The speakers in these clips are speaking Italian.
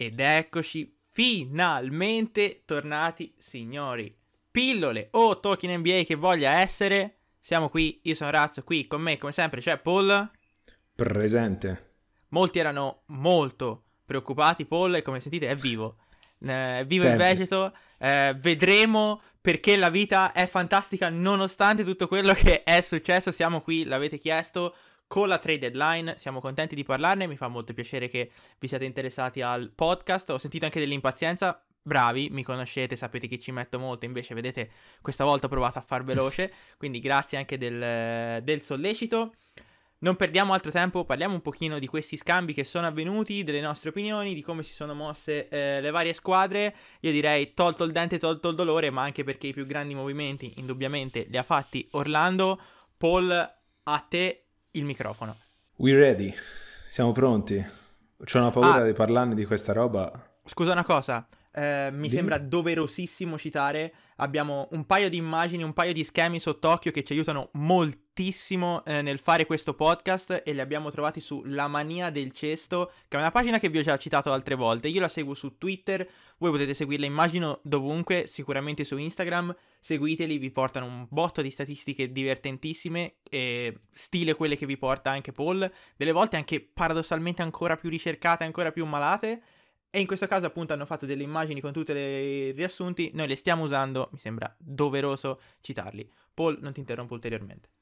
Ed eccoci finalmente tornati, signori. Pillole o Talking NBA che voglia essere. Siamo qui, io sono Razzo, qui con me come sempre c'è Paul. Presente. Molti erano molto preoccupati, Paul, e come sentite è vivo. Eh, vivo il Sempre. vegeto. Eh, vedremo perché la vita è fantastica nonostante tutto quello che è successo. Siamo qui, l'avete chiesto, con la trade deadline. Siamo contenti di parlarne. Mi fa molto piacere che vi siate interessati al podcast. Ho sentito anche dell'impazienza. Bravi, mi conoscete, sapete che ci metto molto. Invece, vedete, questa volta ho provato a far veloce. Quindi, grazie anche del, del sollecito. Non perdiamo altro tempo, parliamo un pochino di questi scambi che sono avvenuti, delle nostre opinioni, di come si sono mosse eh, le varie squadre. Io direi tolto il dente, tolto il dolore, ma anche perché i più grandi movimenti indubbiamente li ha fatti Orlando. Paul, a te il microfono. We ready? Siamo pronti? C'ho una paura Ah. di parlarne di questa roba. Scusa una cosa, eh, mi Dimmi. sembra doverosissimo citare, abbiamo un paio di immagini, un paio di schemi sott'occhio che ci aiutano moltissimo eh, nel fare questo podcast e li abbiamo trovati su La Mania del Cesto, che è una pagina che vi ho già citato altre volte. Io la seguo su Twitter, voi potete seguirla immagino dovunque, sicuramente su Instagram. Seguiteli, vi portano un botto di statistiche divertentissime, e stile quelle che vi porta anche Paul, delle volte anche paradossalmente ancora più ricercate, ancora più malate. E in questo caso appunto hanno fatto delle immagini con tutti i riassunti, noi le stiamo usando, mi sembra doveroso citarli. Paul, non ti interrompo ulteriormente.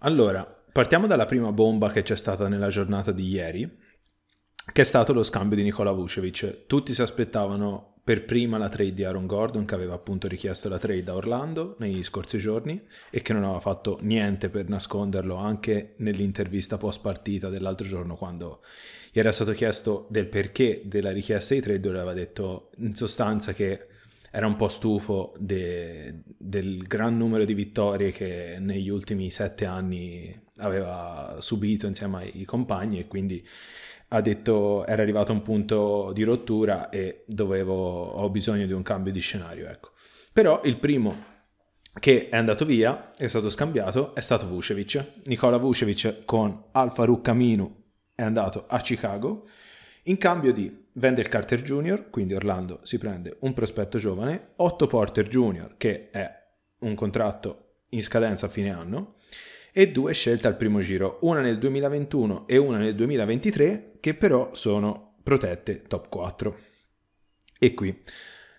Allora, partiamo dalla prima bomba che c'è stata nella giornata di ieri, che è stato lo scambio di Nikola Vucevic. Tutti si aspettavano per prima la trade di Aaron Gordon, che aveva appunto richiesto la trade a Orlando negli scorsi giorni e che non aveva fatto niente per nasconderlo anche nell'intervista post partita dell'altro giorno quando gli era stato chiesto del perché della richiesta di trade, lui aveva detto in sostanza che era un po' stufo de- del gran numero di vittorie che negli ultimi sette anni aveva subito insieme ai compagni e quindi ha detto era arrivato a un punto di rottura e dovevo, ho bisogno di un cambio di scenario, ecco. Però il primo che è andato via, è stato scambiato, è stato Vucevic. Nicola Vucevic con Alfa Ruccaminu è andato a Chicago in cambio di Wendell Carter Jr., quindi Orlando si prende un prospetto giovane, Otto Porter Jr., che è un contratto in scadenza a fine anno, e due scelte al primo giro, una nel 2021 e una nel 2023, che però sono protette top 4. E qui,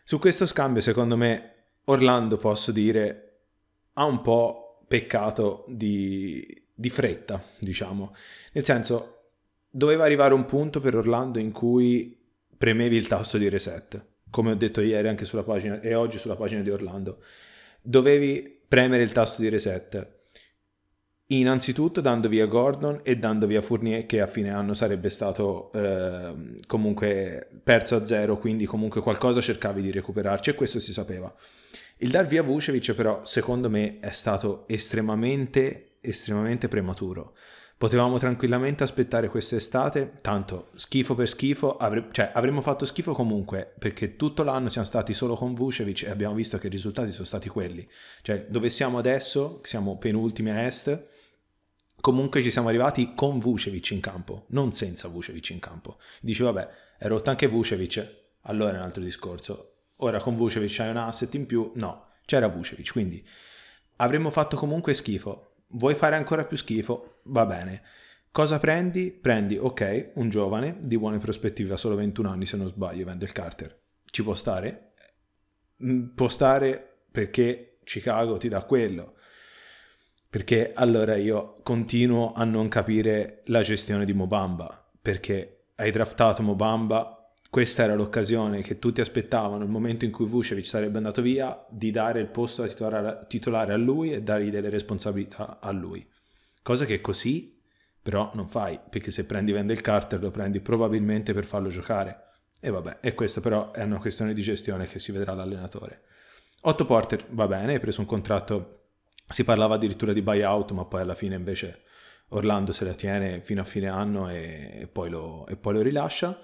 su questo scambio, secondo me, Orlando, posso dire, ha un po' peccato di, di fretta, diciamo. Nel senso, doveva arrivare un punto per Orlando in cui premevi il tasto di reset, come ho detto ieri anche sulla pagina e oggi sulla pagina di Orlando. Dovevi premere il tasto di reset. Innanzitutto dando via Gordon e dando via Fournier che a fine anno sarebbe stato eh, comunque perso a zero, quindi comunque qualcosa cercavi di recuperarci e questo si sapeva. Il dar via Vucevic però secondo me è stato estremamente, estremamente prematuro. Potevamo tranquillamente aspettare quest'estate, tanto schifo per schifo, avre- cioè avremmo fatto schifo comunque perché tutto l'anno siamo stati solo con Vucevic e abbiamo visto che i risultati sono stati quelli. Cioè dove siamo adesso, siamo penultimi a est, comunque ci siamo arrivati con Vucevic in campo, non senza Vucevic in campo. Dici vabbè, è rotto anche Vucevic, allora è un altro discorso. Ora con Vucevic c'hai un asset in più? No, c'era Vucevic, quindi avremmo fatto comunque schifo. Vuoi fare ancora più schifo? Va bene. Cosa prendi? Prendi, ok, un giovane di buone prospettive, ha solo 21 anni se non sbaglio, Wendell Carter. Ci può stare? Mm, Può stare perché Chicago ti dà quello. Perché allora io continuo a non capire la gestione di Mobamba, perché hai draftato Mobamba, questa era l'occasione che tutti aspettavano, il momento in cui Vucevic sarebbe andato via, di dare il posto da titolare, a lui e dargli delle responsabilità a lui. Cosa che così però non fai, perché se prendi Wendell Carter lo prendi probabilmente per farlo giocare. E vabbè, e questo però è una questione di gestione che si vedrà l'allenatore. Otto Porter va bene, hai preso un contratto, si parlava addirittura di buyout, ma poi alla fine invece Orlando se la tiene fino a fine anno e, e poi, lo, e poi lo rilascia.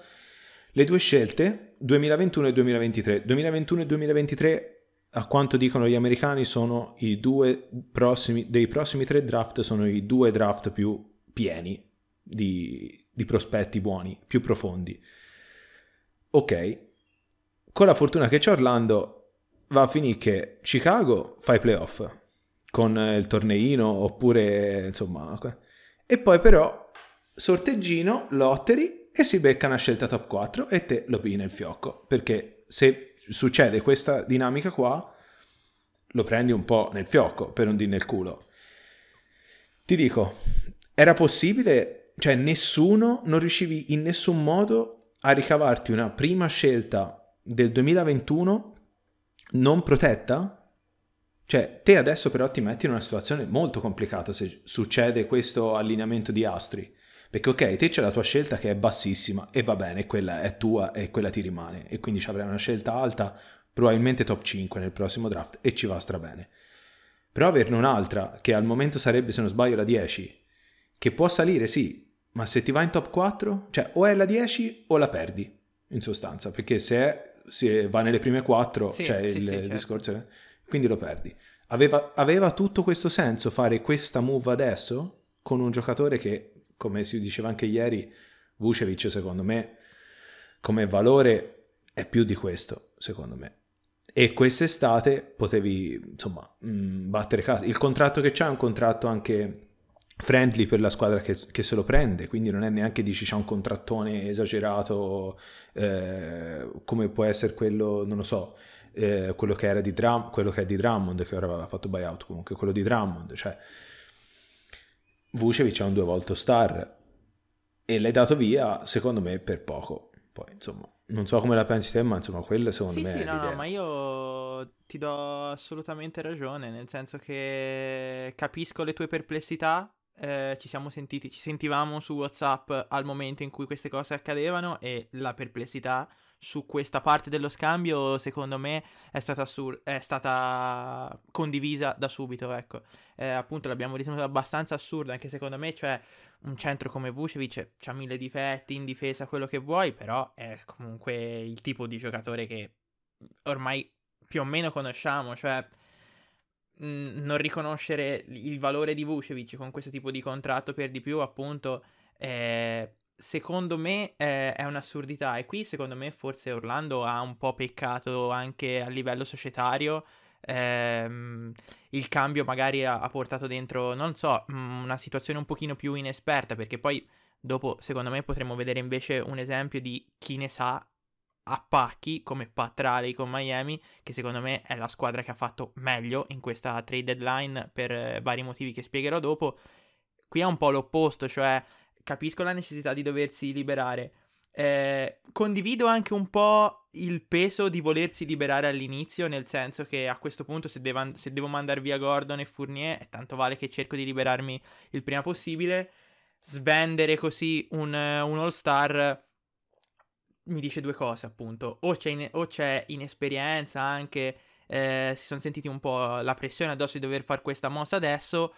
Le due scelte, 2021 e 2023. 2021 e 2023, a quanto dicono gli americani, sono i due prossimi, dei prossimi tre draft, sono i due draft più pieni di, di prospetti buoni, più profondi. ok, con la fortuna che c'è Orlando, va a finire che Chicago fa i playoff con il torneino oppure insomma... E poi però sorteggino, lotteri e si becca una scelta top 4 e te lo pini nel fiocco. Perché se succede questa dinamica qua, lo prendi un po' nel fiocco, per non dire nel culo. Ti dico, era possibile, cioè nessuno, non riuscivi in nessun modo a ricavarti una prima scelta del 2021 non protetta? Cioè, te adesso però ti metti in una situazione molto complicata se succede questo allineamento di astri. Perché ok, te c'è la tua scelta che è bassissima e va bene, quella è tua e quella ti rimane. E quindi ci avrai una scelta alta, probabilmente top 5 nel prossimo draft e ci va strabene. Però averne un'altra, che al momento sarebbe, se non sbaglio, la 10, che può salire sì, ma se ti va in top 4, cioè o è la 10 o la perdi, in sostanza, perché se è si va nelle prime quattro, sì, cioè sì, il, sì, certo. discorso, quindi lo perdi. Aveva, aveva, tutto questo senso fare questa move adesso con un giocatore che, come si diceva anche ieri, Vucevic secondo me come valore è più di questo, secondo me. E quest'estate potevi, insomma, mh, mm, battere casa. Il contratto che c'è è un contratto anche friendly per la squadra che, che, se lo prende, quindi non è neanche dici c'è un contrattone esagerato eh, come può essere quello, non lo so, eh, quello, che era di Drum, quello che è di Drummond, che ora aveva fatto buyout comunque, quello di Drummond, cioè Vucevic è un due volte star e l'hai dato via, secondo me, per poco. Poi, insomma, non so come la pensi te, ma insomma, quella secondo sì, me sì, è no, l'idea. no, ma io ti do assolutamente ragione, nel senso che capisco le tue perplessità, eh, ci siamo sentiti, ci sentivamo su WhatsApp al momento in cui queste cose accadevano e la perplessità su questa parte dello scambio, secondo me, è stata, assur- è stata condivisa da subito, ecco. Eh, appunto l'abbiamo ritenuto abbastanza assurdo, anche secondo me, cioè un centro come Vucevic ha mille difetti in difesa, quello che vuoi, però è comunque il tipo di giocatore che ormai più o meno conosciamo, cioè non riconoscere il valore di Vucevic con questo tipo di contratto per di più, appunto, eh, secondo me eh, è un'assurdità. E qui, secondo me, forse Orlando ha un po' peccato anche a livello societario. Ehm, il cambio magari ha, ha, portato dentro, non so, una situazione un pochino più inesperta, perché poi dopo, secondo me, potremmo vedere invece un esempio di chi ne sa a pacchi come Pat Riley con Miami, che secondo me è la squadra che ha fatto meglio in questa trade deadline per eh, vari motivi che spiegherò dopo. Qui è un po' l'opposto, cioè capisco la necessità di doversi liberare. Eh, condivido anche un po' il peso di volersi liberare all'inizio, nel senso che a questo punto se, devo, se devo mandare via Gordon e Fournier, tanto vale che cerco di liberarmi il prima possibile. Svendere così un, un all-star mi dice due cose, appunto. O c'è, in- o c'è inesperienza anche, eh, si sono sentiti un po' la pressione addosso di dover fare questa mossa adesso,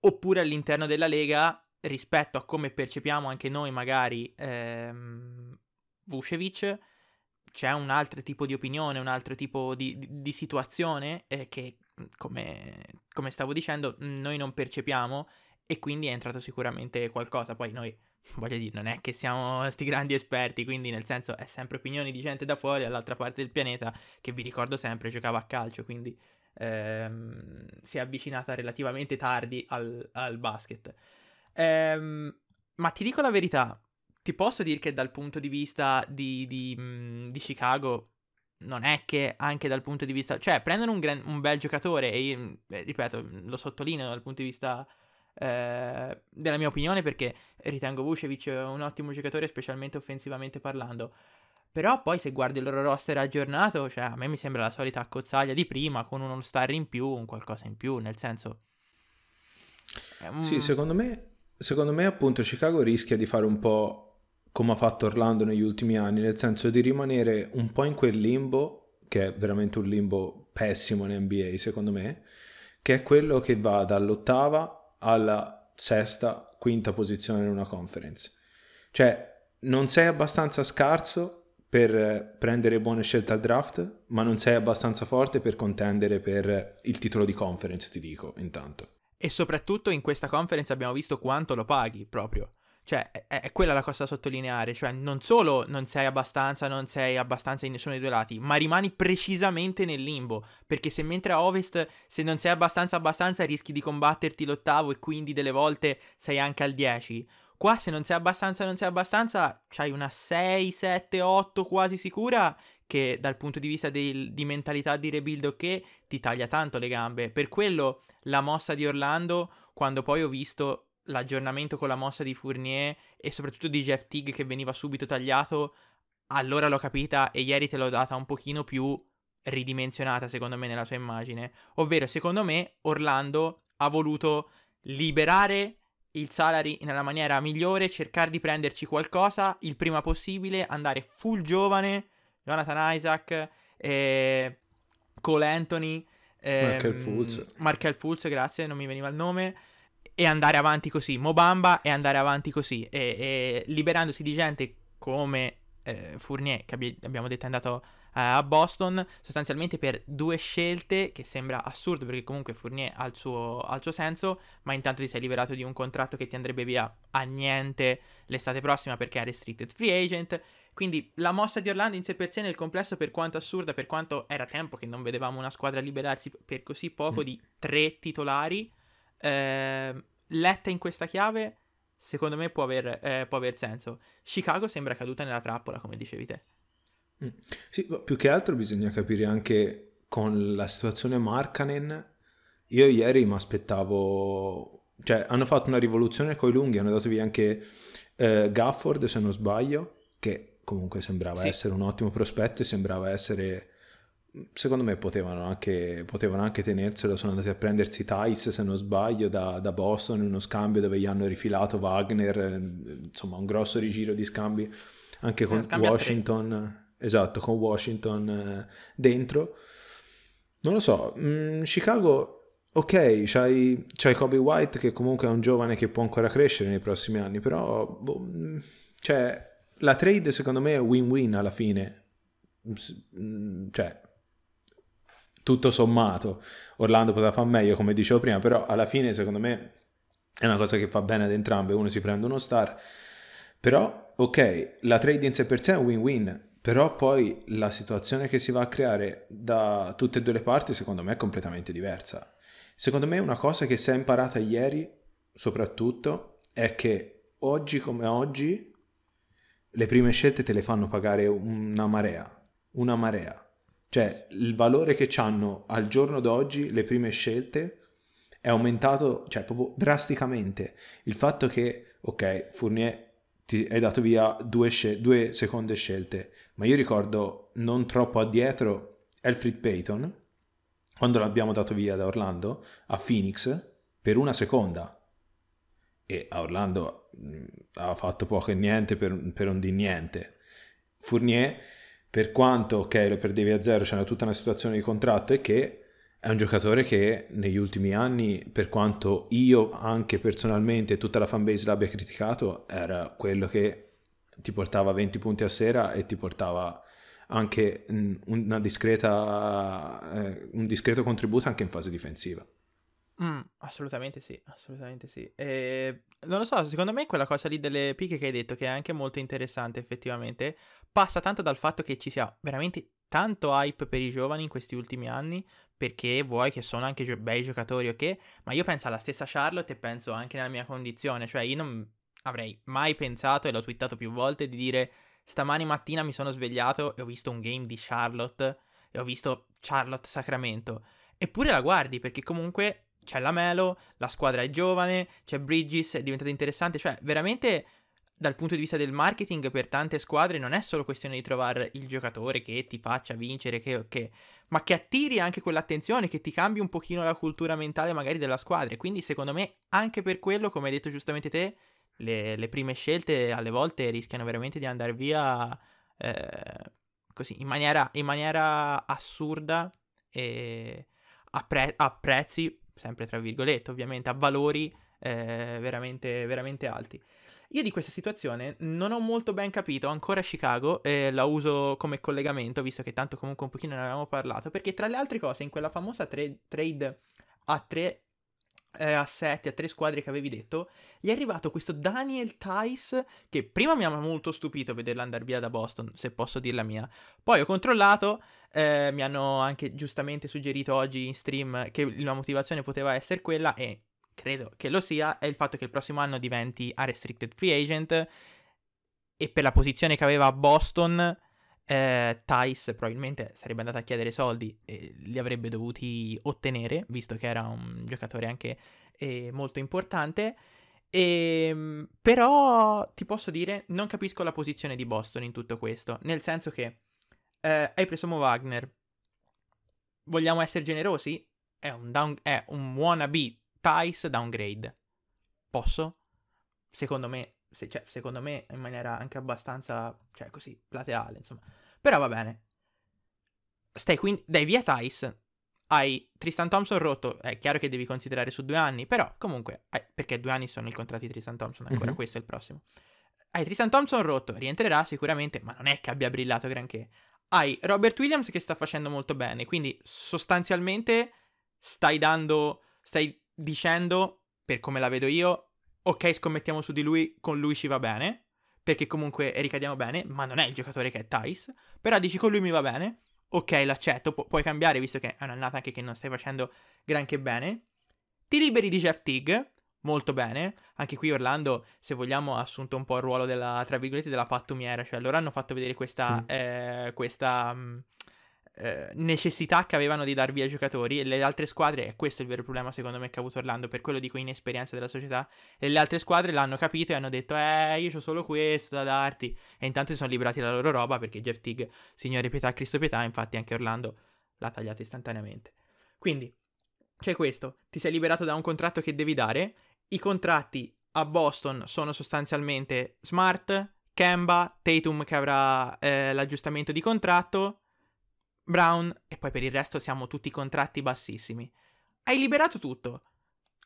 oppure all'interno della Lega, rispetto a come percepiamo anche noi magari ehm, Vucevic, c'è un altro tipo di opinione, un altro tipo di, di, di situazione eh, che, come, come stavo dicendo, noi non percepiamo e quindi è entrato sicuramente qualcosa. Poi noi voglio dire, non è che siamo sti grandi esperti, quindi nel senso è sempre opinioni di gente da fuori, all'altra parte del pianeta, che vi ricordo sempre giocava a calcio, quindi ehm, si è avvicinata relativamente tardi al, al basket. Ehm, ma ti dico la verità, ti posso dire che dal punto di vista di, di, mh, di Chicago non è che anche dal punto di vista... Cioè, prendono un, gran, un bel giocatore e, io, ripeto, lo sottolineo dal punto di vista eh, della mia opinione perché ritengo Vucevic un ottimo giocatore, specialmente offensivamente parlando. Però poi se guardi il loro roster aggiornato, cioè a me mi sembra la solita accozzaglia di prima, con uno star in più, un qualcosa in più, nel senso... Un... Sì, secondo me, secondo me appunto Chicago rischia di fare un po' come ha fatto Orlando negli ultimi anni, nel senso di rimanere un po' in quel limbo, che è veramente un limbo pessimo in NBA secondo me, che è quello che va dall'ottava alla sesta, quinta posizione in una conference. Cioè, non sei abbastanza scarso per prendere buone scelte al draft, ma non sei abbastanza forte per contendere per il titolo di conference, ti dico, intanto. E soprattutto in questa conference abbiamo visto quanto lo paghi proprio. Cioè, è, è, quella la cosa da sottolineare. Cioè, non solo non sei abbastanza, non sei abbastanza in nessuno dei due lati, ma rimani precisamente nel limbo. Perché se mentre a ovest, se non sei abbastanza abbastanza, rischi di combatterti l'ottavo e quindi delle volte sei anche al 10. Qua se non sei abbastanza, non sei abbastanza, c'hai una 6, 7, 8 quasi sicura che dal punto di vista del, di mentalità di rebuild ok ti taglia tanto le gambe. Per quello la mossa di Orlando, quando poi ho visto l'aggiornamento con la mossa di Fournier e soprattutto di Jeff Tigg che veniva subito tagliato, allora l'ho capita e ieri te l'ho data un pochino più ridimensionata secondo me nella sua immagine. Ovvero, secondo me, Orlando ha voluto liberare il salary nella maniera migliore, cercare di prenderci qualcosa il prima possibile, andare full giovane, Jonathan Isaac, eh, Cole Anthony, eh, Markel Fultz. Markel Fultz, grazie, non mi veniva il nome e andare avanti così, Mobamba e andare avanti così, e, e liberandosi di gente come eh, Fournier, che abbi- abbiamo detto è andato a Boston, sostanzialmente per due scelte, che sembra assurdo perché comunque Fournier ha il, suo, ha il suo senso, ma intanto ti sei liberato di un contratto che ti andrebbe via a niente l'estate prossima perché è restricted free agent, quindi la mossa di Orlando in sé per sé nel complesso, per quanto assurda, per quanto era tempo che non vedevamo una squadra liberarsi per così poco mm. di tre titolari, eh, letta in questa chiave, secondo me può aver, eh, può aver, senso. Chicago sembra caduta nella trappola, come dicevi te. Mm. Sì, più che altro bisogna capire anche con la situazione Markanen. Io ieri mi aspettavo... Cioè, hanno fatto una rivoluzione con i lunghi, hanno dato via anche eh, Gafford, se non sbaglio, che comunque sembrava sì. essere un ottimo prospetto e sembrava essere secondo me potevano anche, potevano anche tenerselo, sono andati a prendersi Tice se non sbaglio da, da, Boston in uno scambio dove gli hanno rifilato Wagner, insomma un grosso rigiro di scambi anche con Washington, esatto, con Washington eh, dentro. Non lo so, mm, Chicago, ok, c'hai, c'hai, Kobe White che comunque è un giovane che può ancora crescere nei prossimi anni, però boh, mm, cioè, la trade secondo me è win-win alla fine. Mm, cioè, tutto sommato Orlando poteva fare meglio come dicevo prima però alla fine secondo me è una cosa che fa bene ad entrambe. Uno si prende uno star. Però ok la trade in sé per sé è un win-win però poi la situazione che si va a creare da tutte e due le parti secondo me è completamente diversa. Secondo me una cosa che si è imparata ieri soprattutto è che oggi come oggi le prime scelte te le fanno pagare una marea una marea cioè, il valore che hanno al giorno d'oggi le prime scelte è aumentato, cioè, proprio drasticamente. Il fatto che, ok, Fournier ti hai dato via due, scel- due seconde scelte, ma io ricordo non troppo addietro Alfred Payton, quando l'abbiamo dato via da Orlando a Phoenix per una seconda e a Orlando ha fatto poco e niente per, per un di niente. Fournier per quanto ok lo perdevi a zero, c'era tutta una situazione di contratto e che è un giocatore che negli ultimi anni, per quanto io anche personalmente e tutta la fanbase l'abbia criticato, era quello che ti portava 20 punti a sera e ti portava anche discreta, eh, un discreto contributo anche in fase difensiva. Mm, assolutamente sì, assolutamente sì. E, non lo so, secondo me quella cosa lì delle picche che hai detto, che è anche molto interessante effettivamente, passa tanto dal fatto che ci sia veramente tanto hype per i giovani in questi ultimi anni, perché vuoi che sono anche gio- bei giocatori, ok? Ma io penso alla stessa Charlotte e penso anche nella mia condizione, cioè io non avrei mai pensato, e l'ho twittato più volte, di dire stamani mattina mi sono svegliato e ho visto un game di Charlotte e ho visto Charlotte Sacramento. Eppure la guardi perché comunque c'è la Melo, la squadra è giovane, c'è Bridges, è diventato interessante, cioè veramente dal punto di vista del marketing per tante squadre non è solo questione di trovare il giocatore che ti faccia vincere, che ok, ma che attiri anche quell'attenzione, che ti cambi un pochino la cultura mentale magari della squadra. Quindi secondo me anche per quello, come hai detto giustamente te, le, le prime scelte alle volte rischiano veramente di andare via eh, così, in maniera, in maniera assurda e a, pre- a prezzi sempre tra virgolette ovviamente, a valori eh, veramente, veramente alti. Io di questa situazione non ho molto ben capito ancora Chicago, eh, la uso come collegamento, visto che tanto comunque un pochino ne avevamo parlato, perché tra le altre cose in quella famosa tra- trade a tre eh, assetti, a tre squadre che avevi detto, gli è arrivato questo Daniel Tice che prima mi ha molto stupito vederlo andare via da Boston, se posso dirla mia. Poi ho controllato, eh, mi hanno anche giustamente suggerito oggi in stream che la motivazione poteva essere quella e credo che lo sia, è il fatto che il prossimo anno diventi a restricted free agent e per la posizione che aveva a Boston eh, Tice probabilmente sarebbe andato a chiedere soldi e li avrebbe dovuti ottenere, visto che era un giocatore anche eh, molto importante. E, ehm, però ti posso dire, non capisco la posizione di Boston in tutto questo, nel senso che eh, hai preso Mo Wagner, vogliamo essere generosi? È un, down, è un wannabe Tice downgrade. Posso? Secondo me se, cioè, secondo me in maniera anche abbastanza, cioè così, plateale, insomma. Però va bene. Stai quindi, dai via Tice, hai Tristan Thompson rotto, è chiaro che devi considerare su due anni, però comunque, eh, perché due anni sono il contratto di Tristan Thompson, ancora uh-huh. questo è il prossimo. Hai Tristan Thompson rotto, rientrerà sicuramente, ma non è che abbia brillato granché. Hai Robert Williams che sta facendo molto bene, quindi sostanzialmente stai dando, stai dicendo, per come la vedo issero ok, scommettiamo su di lui, con lui ci va bene, perché comunque ricadiamo bene, ma non è il giocatore che è Tice, però dici con lui mi va bene, ok, l'accetto, pu- puoi cambiare visto che è un'annata anche che non stai facendo granché bene. Ti liberi di Jeff Tigg, molto bene. Anche qui Orlando, se vogliamo, ha assunto un po' il ruolo della, tra virgolette, della pattumiera, cioè loro hanno fatto vedere questa, sì. eh, questa mh, mm, eh, necessità che avevano di dar via giocatori e le altre squadre, e questo è il vero problema secondo me che ha avuto Orlando, per quello dico inesperienza della società, e le altre squadre l'hanno capito e hanno detto eh io ho solo questo da darti. E intanto si sono liberati la loro roba perché Jeff Tigg, signore pietà, Cristo pietà, infatti anche Orlando l'ha tagliato istantaneamente. Quindi c'è questo, ti sei liberato da un contratto che devi dare, i contratti a Boston sono sostanzialmente Smart, Kemba, Tatum che avrà eh, l'aggiustamento di contratto, Brown e poi per il resto siamo tutti contratti bassissimi. Hai liberato tutto.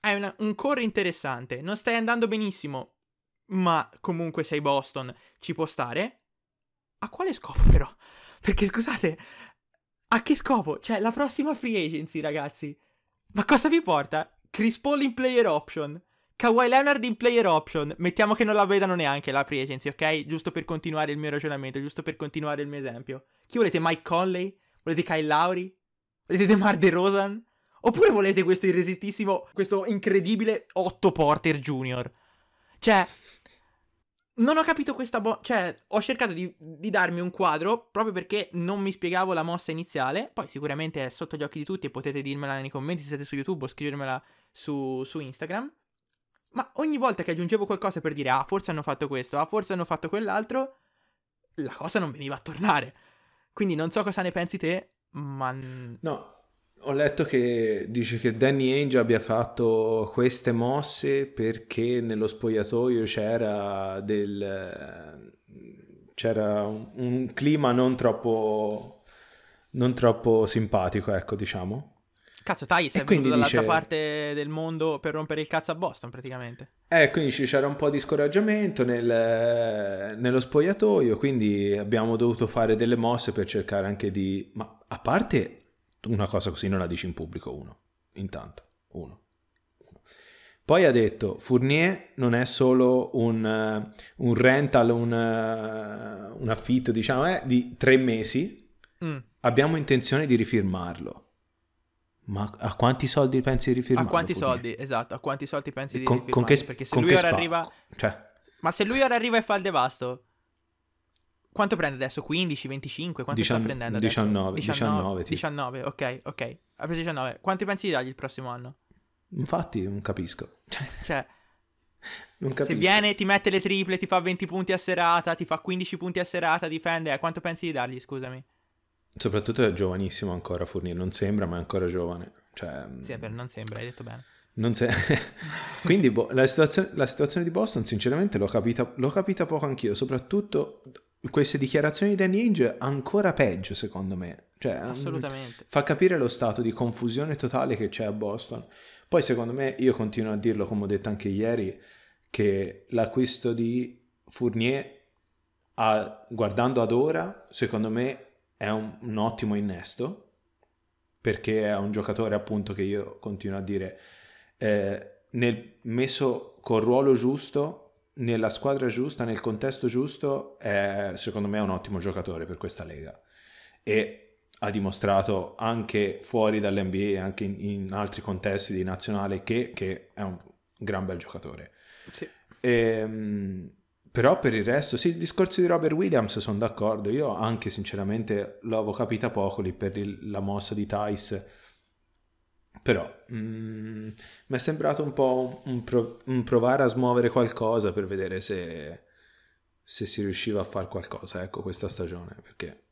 Hai una, un core interessante. Non stai andando benissimo, ma comunque sei Boston. Ci può stare. A quale scopo però? Perché scusate, a che scopo? Cioè, la prossima free agency, ragazzi. Ma cosa vi porta? Chris Paul in player option. Kawhi Leonard in player option. Mettiamo che non la vedano neanche la free agency, ok? Giusto per continuare il mio ragionamento, giusto per continuare il mio esempio. Chi volete? Mike Conley? Volete Kyle Lauri? Volete DeMar DeRozan? Oppure volete questo irresistissimo, questo incredibile Otto Porter Jr.? Cioè, non ho capito questa bo- Cioè, ho cercato di, di, darmi un quadro proprio perché non mi spiegavo la mossa iniziale. Poi sicuramente è sotto gli occhi di tutti e potete dirmela nei commenti se siete su YouTube o scrivermela su, su Instagram. Ma ogni volta che aggiungevo qualcosa per dire, ah, forse hanno fatto questo, ah, forse hanno fatto quell'altro, la cosa non veniva a tornare. Quindi non so cosa ne pensi te, ma... No, ho letto che dice che Danny Ainge abbia fatto queste mosse perché nello spogliatoio c'era del... c'era un, un clima non troppo... non troppo simpatico, ecco, diciamo. Cazzo, Tai è venuto dall'altra dice... parte del mondo per rompere il cazzo a Boston, praticamente. Eh, quindi c'era un po' di scoraggiamento nel, nello spogliatoio, quindi abbiamo dovuto fare delle mosse per cercare anche di... Ma a parte una cosa così non la dici in pubblico, uno. Intanto, uno. Poi ha detto, Fournier non è solo un, un rental, un, un, affitto, diciamo, è di tre mesi. Mm. Abbiamo intenzione di rifirmarlo. Ma a quanti soldi pensi di rifirmare? A quanti soldi, esatto, a quanti soldi pensi di con, rifirmare? Con che, Perché se lui ora spacco? arriva... Cioè... Ma se lui ora arriva e fa il devasto, quanto prende adesso? 15, 25? Quanto Dician... sta prendendo adesso? 19, 19, 19, 19, ok, ok. Ha preso 19. Quanti pensi di dargli il prossimo anno? Infatti, non capisco. Cioè... non capisco. Se viene, ti mette le triple, ti fa 20 punti a serata, ti fa 15 punti a serata, difende, eh, quanto pensi di dargli, scusami? Soprattutto è giovanissimo ancora Fournier, non sembra, ma è ancora giovane. Cioè, sì, beh, non sembra, hai detto bene. Se... Quindi boh, la, situazione, la, situazione, di Boston, sinceramente, l'ho capita, l'ho capita poco anch'io. Soprattutto queste dichiarazioni di Danny Ainge ancora peggio, secondo me. Cioè, mm, Assolutamente. Fa capire lo stato di confusione totale che c'è a Boston. Poi, secondo me, io continuo a dirlo, come ho detto anche ieri, che l'acquisto di Fournier, a, guardando ad ora, secondo me è un, un ottimo innesto perché è un giocatore appunto che io continuo a dire eh, nel, messo col ruolo giusto, nella squadra giusta, nel contesto giusto, è, secondo me è un ottimo giocatore per questa lega. E ha dimostrato anche fuori dall'NBA, anche in, in altri contesti di nazionale, che, che, è un gran bel giocatore. Sì. E, ehm, però per il resto, sì, il discorso di Robert Williams sono d'accordo. Io anche sinceramente l'avevo capita poco lì per il, la mossa di Tice. Però mm, mi è sembrato un po' un, un, un, provare a smuovere qualcosa per vedere se, se si riusciva a fare qualcosa, ecco, questa stagione. Perché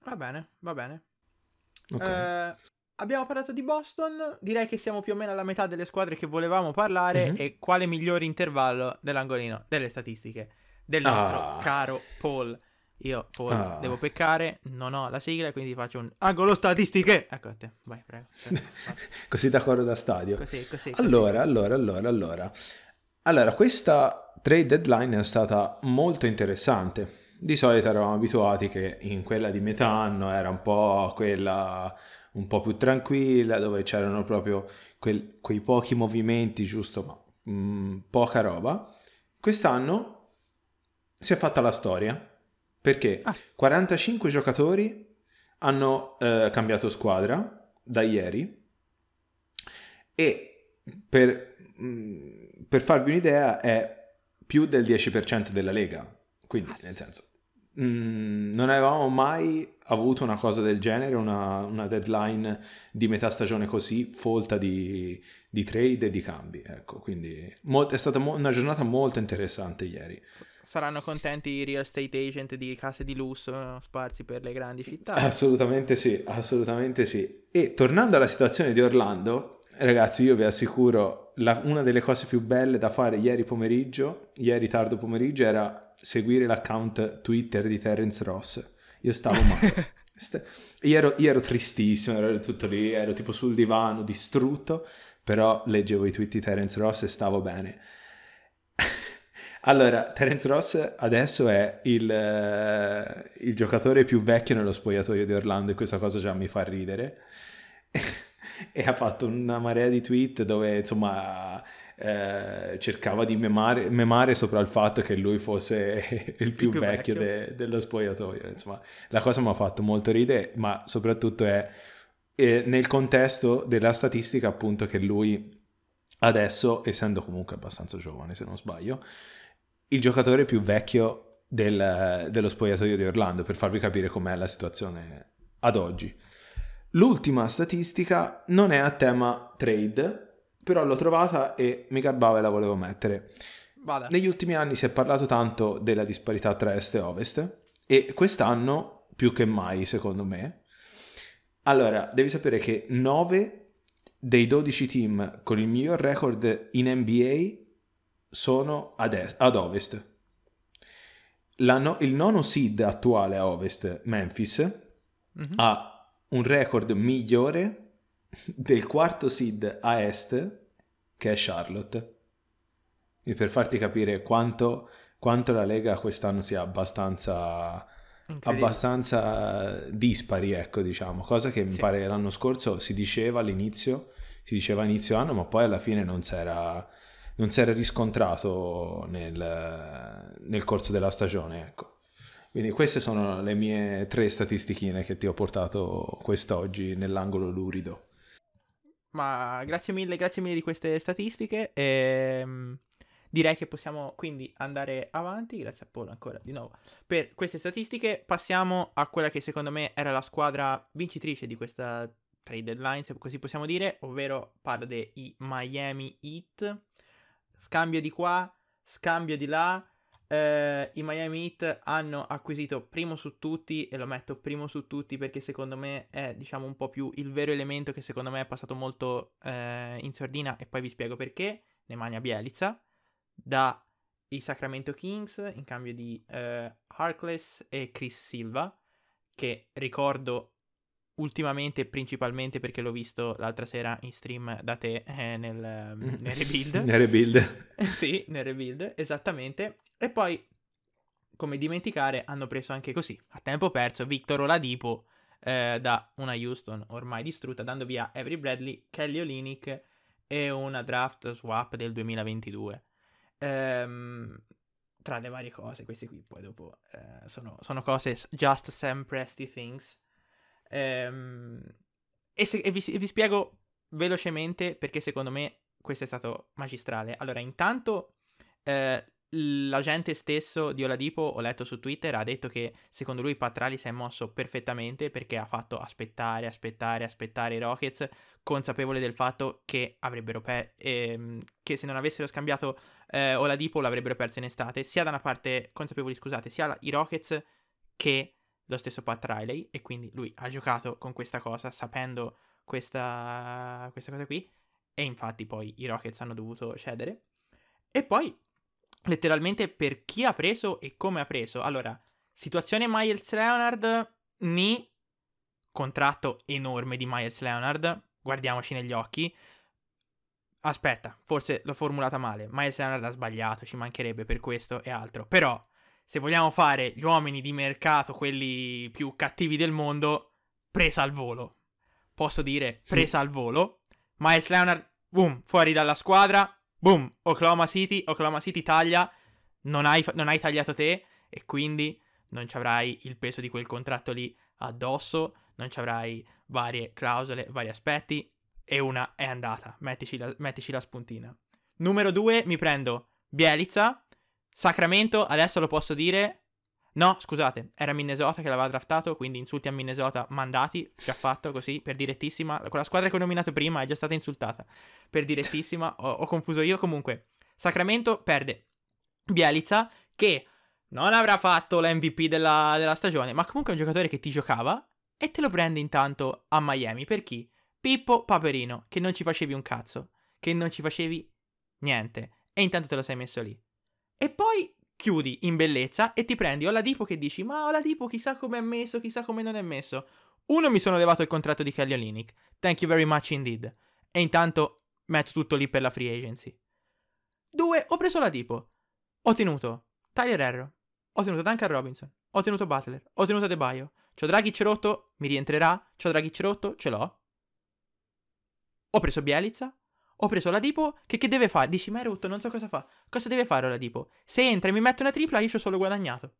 Va bene, va bene. Okay. Eh, abbiamo parlato di Boston, direi che siamo più o meno alla metà delle squadre che volevamo parlare mm-hmm. e quale migliore intervallo dell'angolino delle statistiche del nostro ah. caro Paul. Io Paul ah. devo peccare, non ho la sigla, quindi faccio un angolo statistiche. Ecco a te, vai, prego. così d'accordo da stadio. Così, così, così. Allora, allora, allora, allora. Allora, questa trade deadline è stata molto interessante di solito eravamo abituati che in quella di metà anno era un po' quella un po' più tranquilla, dove c'erano proprio quel, quei pochi movimenti, giusto, ma mh, mm, poca roba. Quest'anno si è fatta la storia perché ah. 45 giocatori hanno eh, cambiato squadra da ieri e per, mh, mm, per farvi un'idea è più del 10% della Lega. Quindi, nel senso, Mm, non avevamo mai avuto una cosa del genere, una, una deadline di metà stagione così folta di, di trade e di cambi. Ecco, quindi mo- è stata mo- una giornata molto interessante ieri. Saranno contenti i real estate agent di case di lusso sparsi per le grandi città? Assolutamente sì, assolutamente sì. E tornando alla situazione di Orlando, ragazzi, io vi assicuro, la, una delle cose più belle da fare ieri pomeriggio, ieri tardo pomeriggio, era seguire l'account Twitter di Terence Ross. Io stavo male. io, ero, io ero tristissimo, ero tutto lì, ero tipo sul divano, distrutto, però leggevo i tweet di Terence Ross e stavo bene. allora, Terence Ross adesso è il, uh, il giocatore più vecchio nello spogliatoio di Orlando e questa cosa già mi fa ridere. e ha fatto una marea di tweet dove insomma eh, cercava di memare, memare, sopra il fatto che lui fosse il più, il più vecchio, vecchio. De, dello spogliatoio. Insomma, la cosa mi ha fatto molto ridere, ma soprattutto è, è nel contesto della statistica appunto che lui adesso, essendo comunque abbastanza giovane se non sbaglio, il giocatore più vecchio del, dello spogliatoio di Orlando, per farvi capire com'è la situazione ad oggi. L'ultima statistica non è a tema trade, però l'ho trovata e mi garbava e la volevo mettere. Vada. Negli ultimi anni si è parlato tanto della disparità tra est e ovest e quest'anno più che mai, secondo me. Allora, devi sapere che 9 dei 12 team con il miglior record in NBA sono ad, est, ad ovest. No, il nono seed attuale a ovest, Memphis, mm-hmm. ha un record migliore del quarto seed a est che è Charlotte. E per farti capire quanto, quanto la Lega quest'anno sia abbastanza, abbastanza dispari, ecco, diciamo, cosa che mi sì. pare l'anno scorso si diceva all'inizio, si diceva inizio anno, ma poi alla fine non si era, non si era riscontrato nel, nel corso della stagione, ecco. Quindi queste sono le mie tre statistichine che ti ho portato quest'oggi nell'angolo lurido. Ma grazie mille, grazie mille di queste statistiche. E, ehm, direi che possiamo quindi andare avanti. Grazie a Paul ancora di nuovo per queste statistiche. Passiamo a quella che secondo me era la squadra vincitrice di questa trade deadline, se così possiamo dire, ovvero parlo dei Miami Heat. Scambio di qua, scambio di là eh, i Miami Heat hanno acquisito primo su tutti, e lo metto primo su tutti perché secondo me è diciamo un po' più il vero elemento che secondo me è passato molto eh, in sordina e poi vi spiego perché, Nemanja Bielica, da i Sacramento Kings in cambio di eh, Harkless e Chris Silva, che ricordo ultimamente principalmente perché l'ho visto l'altra sera in stream da te eh, nel, nel rebuild. nel rebuild. sì, nel rebuild, esattamente. E poi, come dimenticare, hanno preso anche così, a tempo perso, Victor Oladipo eh, da una Houston ormai distrutta, dando via Avery Bradley, Kelly Olinick e una draft swap del 2022. Ehm, tra le varie cose, queste qui poi dopo eh, sono, sono, cose just Sam Presti things. Ehm, e, se, e, vi, e vi spiego velocemente perché secondo me questo è stato magistrale. Allora, intanto eh, l'agente stesso di Oladipo, ho letto su Twitter, ha detto che secondo lui Patrali si è mosso perfettamente perché ha fatto aspettare, aspettare, aspettare i Rockets, consapevole del fatto che avrebbero pe- ehm, che se non avessero scambiato eh, Oladipo l'avrebbero perso in estate, sia da una parte consapevoli, scusate, sia i Rockets che lo stesso Pat Riley e quindi lui ha giocato con questa cosa sapendo questa, questa cosa qui e infatti poi i Rockets hanno dovuto cedere. E poi letteralmente per chi ha preso e come ha preso. Allora, situazione Miles Leonard, ni contratto enorme di Miles Leonard, guardiamoci negli occhi. Aspetta, forse l'ho formulata male. Miles Leonard ha sbagliato, ci mancherebbe per questo e altro. Però, se vogliamo fare gli uomini di mercato, quelli più cattivi del mondo, presa al volo. Posso dire presa sì. al volo. Miles Leonard, boom, fuori dalla squadra, boom, Oklahoma City, Oklahoma City taglia, non hai, non hai tagliato te e quindi non ci avrai il peso di quel contratto lì addosso, non ci avrai varie clausole, vari aspetti e una è andata, mettici la, mettici la spuntina. Numero due mi prendo Bielizza, Sacramento, adesso lo posso dire, No, scusate, era Minnesota che l'aveva draftato, quindi insulti a Minnesota mandati, già fatto così, per direttissima. Quella squadra che ho nominato prima è già stata insultata. Per direttissima, ho, ho confuso io. Comunque, Sacramento perde Bielizza, che non avrà fatto l'MVP della, della stagione, ma comunque è un giocatore che ti giocava e te lo prende intanto a Miami. Per chi? Pippo Paperino, che non ci facevi un cazzo, che non ci facevi niente, e intanto te lo sei messo lì. E poi chiudi in bellezza e ti prendi Oladipo che dici ma Oladipo chissà come è messo, chissà come non è messo. Uno mi sono levato il contratto di Kelly Olynyk, thank you very much indeed. E intanto metto tutto lì per la free agency. Due, ho preso Oladipo. Ho tenuto Tyler Herro, ho tenuto Duncan Robinson, ho tenuto Butler, ho tenuto De Baio. C'ho Dragic rotto, mi rientrerà, c'ho Dragic rotto, ce l'ho. Ho preso Bielizza, ho preso la Dipo, che, che deve fare? Dici, ma è rotto, non so cosa fa. Cosa deve fare la Dipo? Se entra e mi mette una tripla, io ci ho solo guadagnato.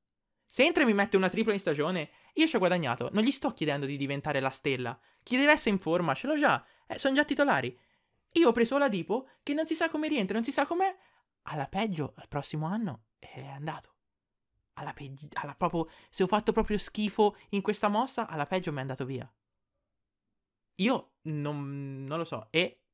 Se entra e mi mette una tripla in stagione, io ci ho guadagnato. Non gli sto chiedendo di diventare la stella. Chi deve essere in forma, ce l'ho già. Eh, sono già titolari. Io ho preso la Dipo, che non si sa come rientra, non si sa com'è. Alla peggio, al prossimo anno, è andato. Alla peggio, alla proprio, se ho fatto proprio schifo in questa mossa, alla peggio mi è andato via. Io non, non lo so. E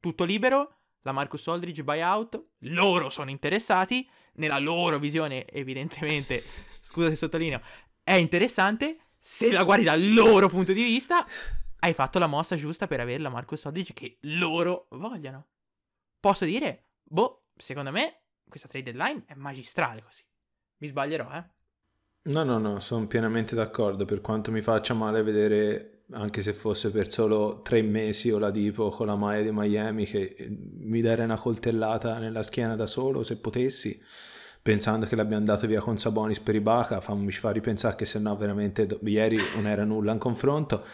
tutto libero, la Marcus Aldridge buyout, loro sono interessati, nella loro visione evidentemente, scusa se sottolineo, è interessante, se la guardi dal loro punto di vista, hai fatto la mossa giusta per avere la Marcus Aldridge che loro vogliono. Posso dire, boh, secondo me questa trade deadline è magistrale così. Mi sbaglierò, eh? No, no, no, sono pienamente d'accordo, per quanto mi faccia male vedere anche se fosse per solo tre mesi o la tipo con la maglia di Miami che eh, mi darei una coltellata nella schiena da solo se potessi pensando che l'abbiamo dato via con Sabonis per Ibaka fammi fa ripensare che se no veramente ieri non era nulla in confronto.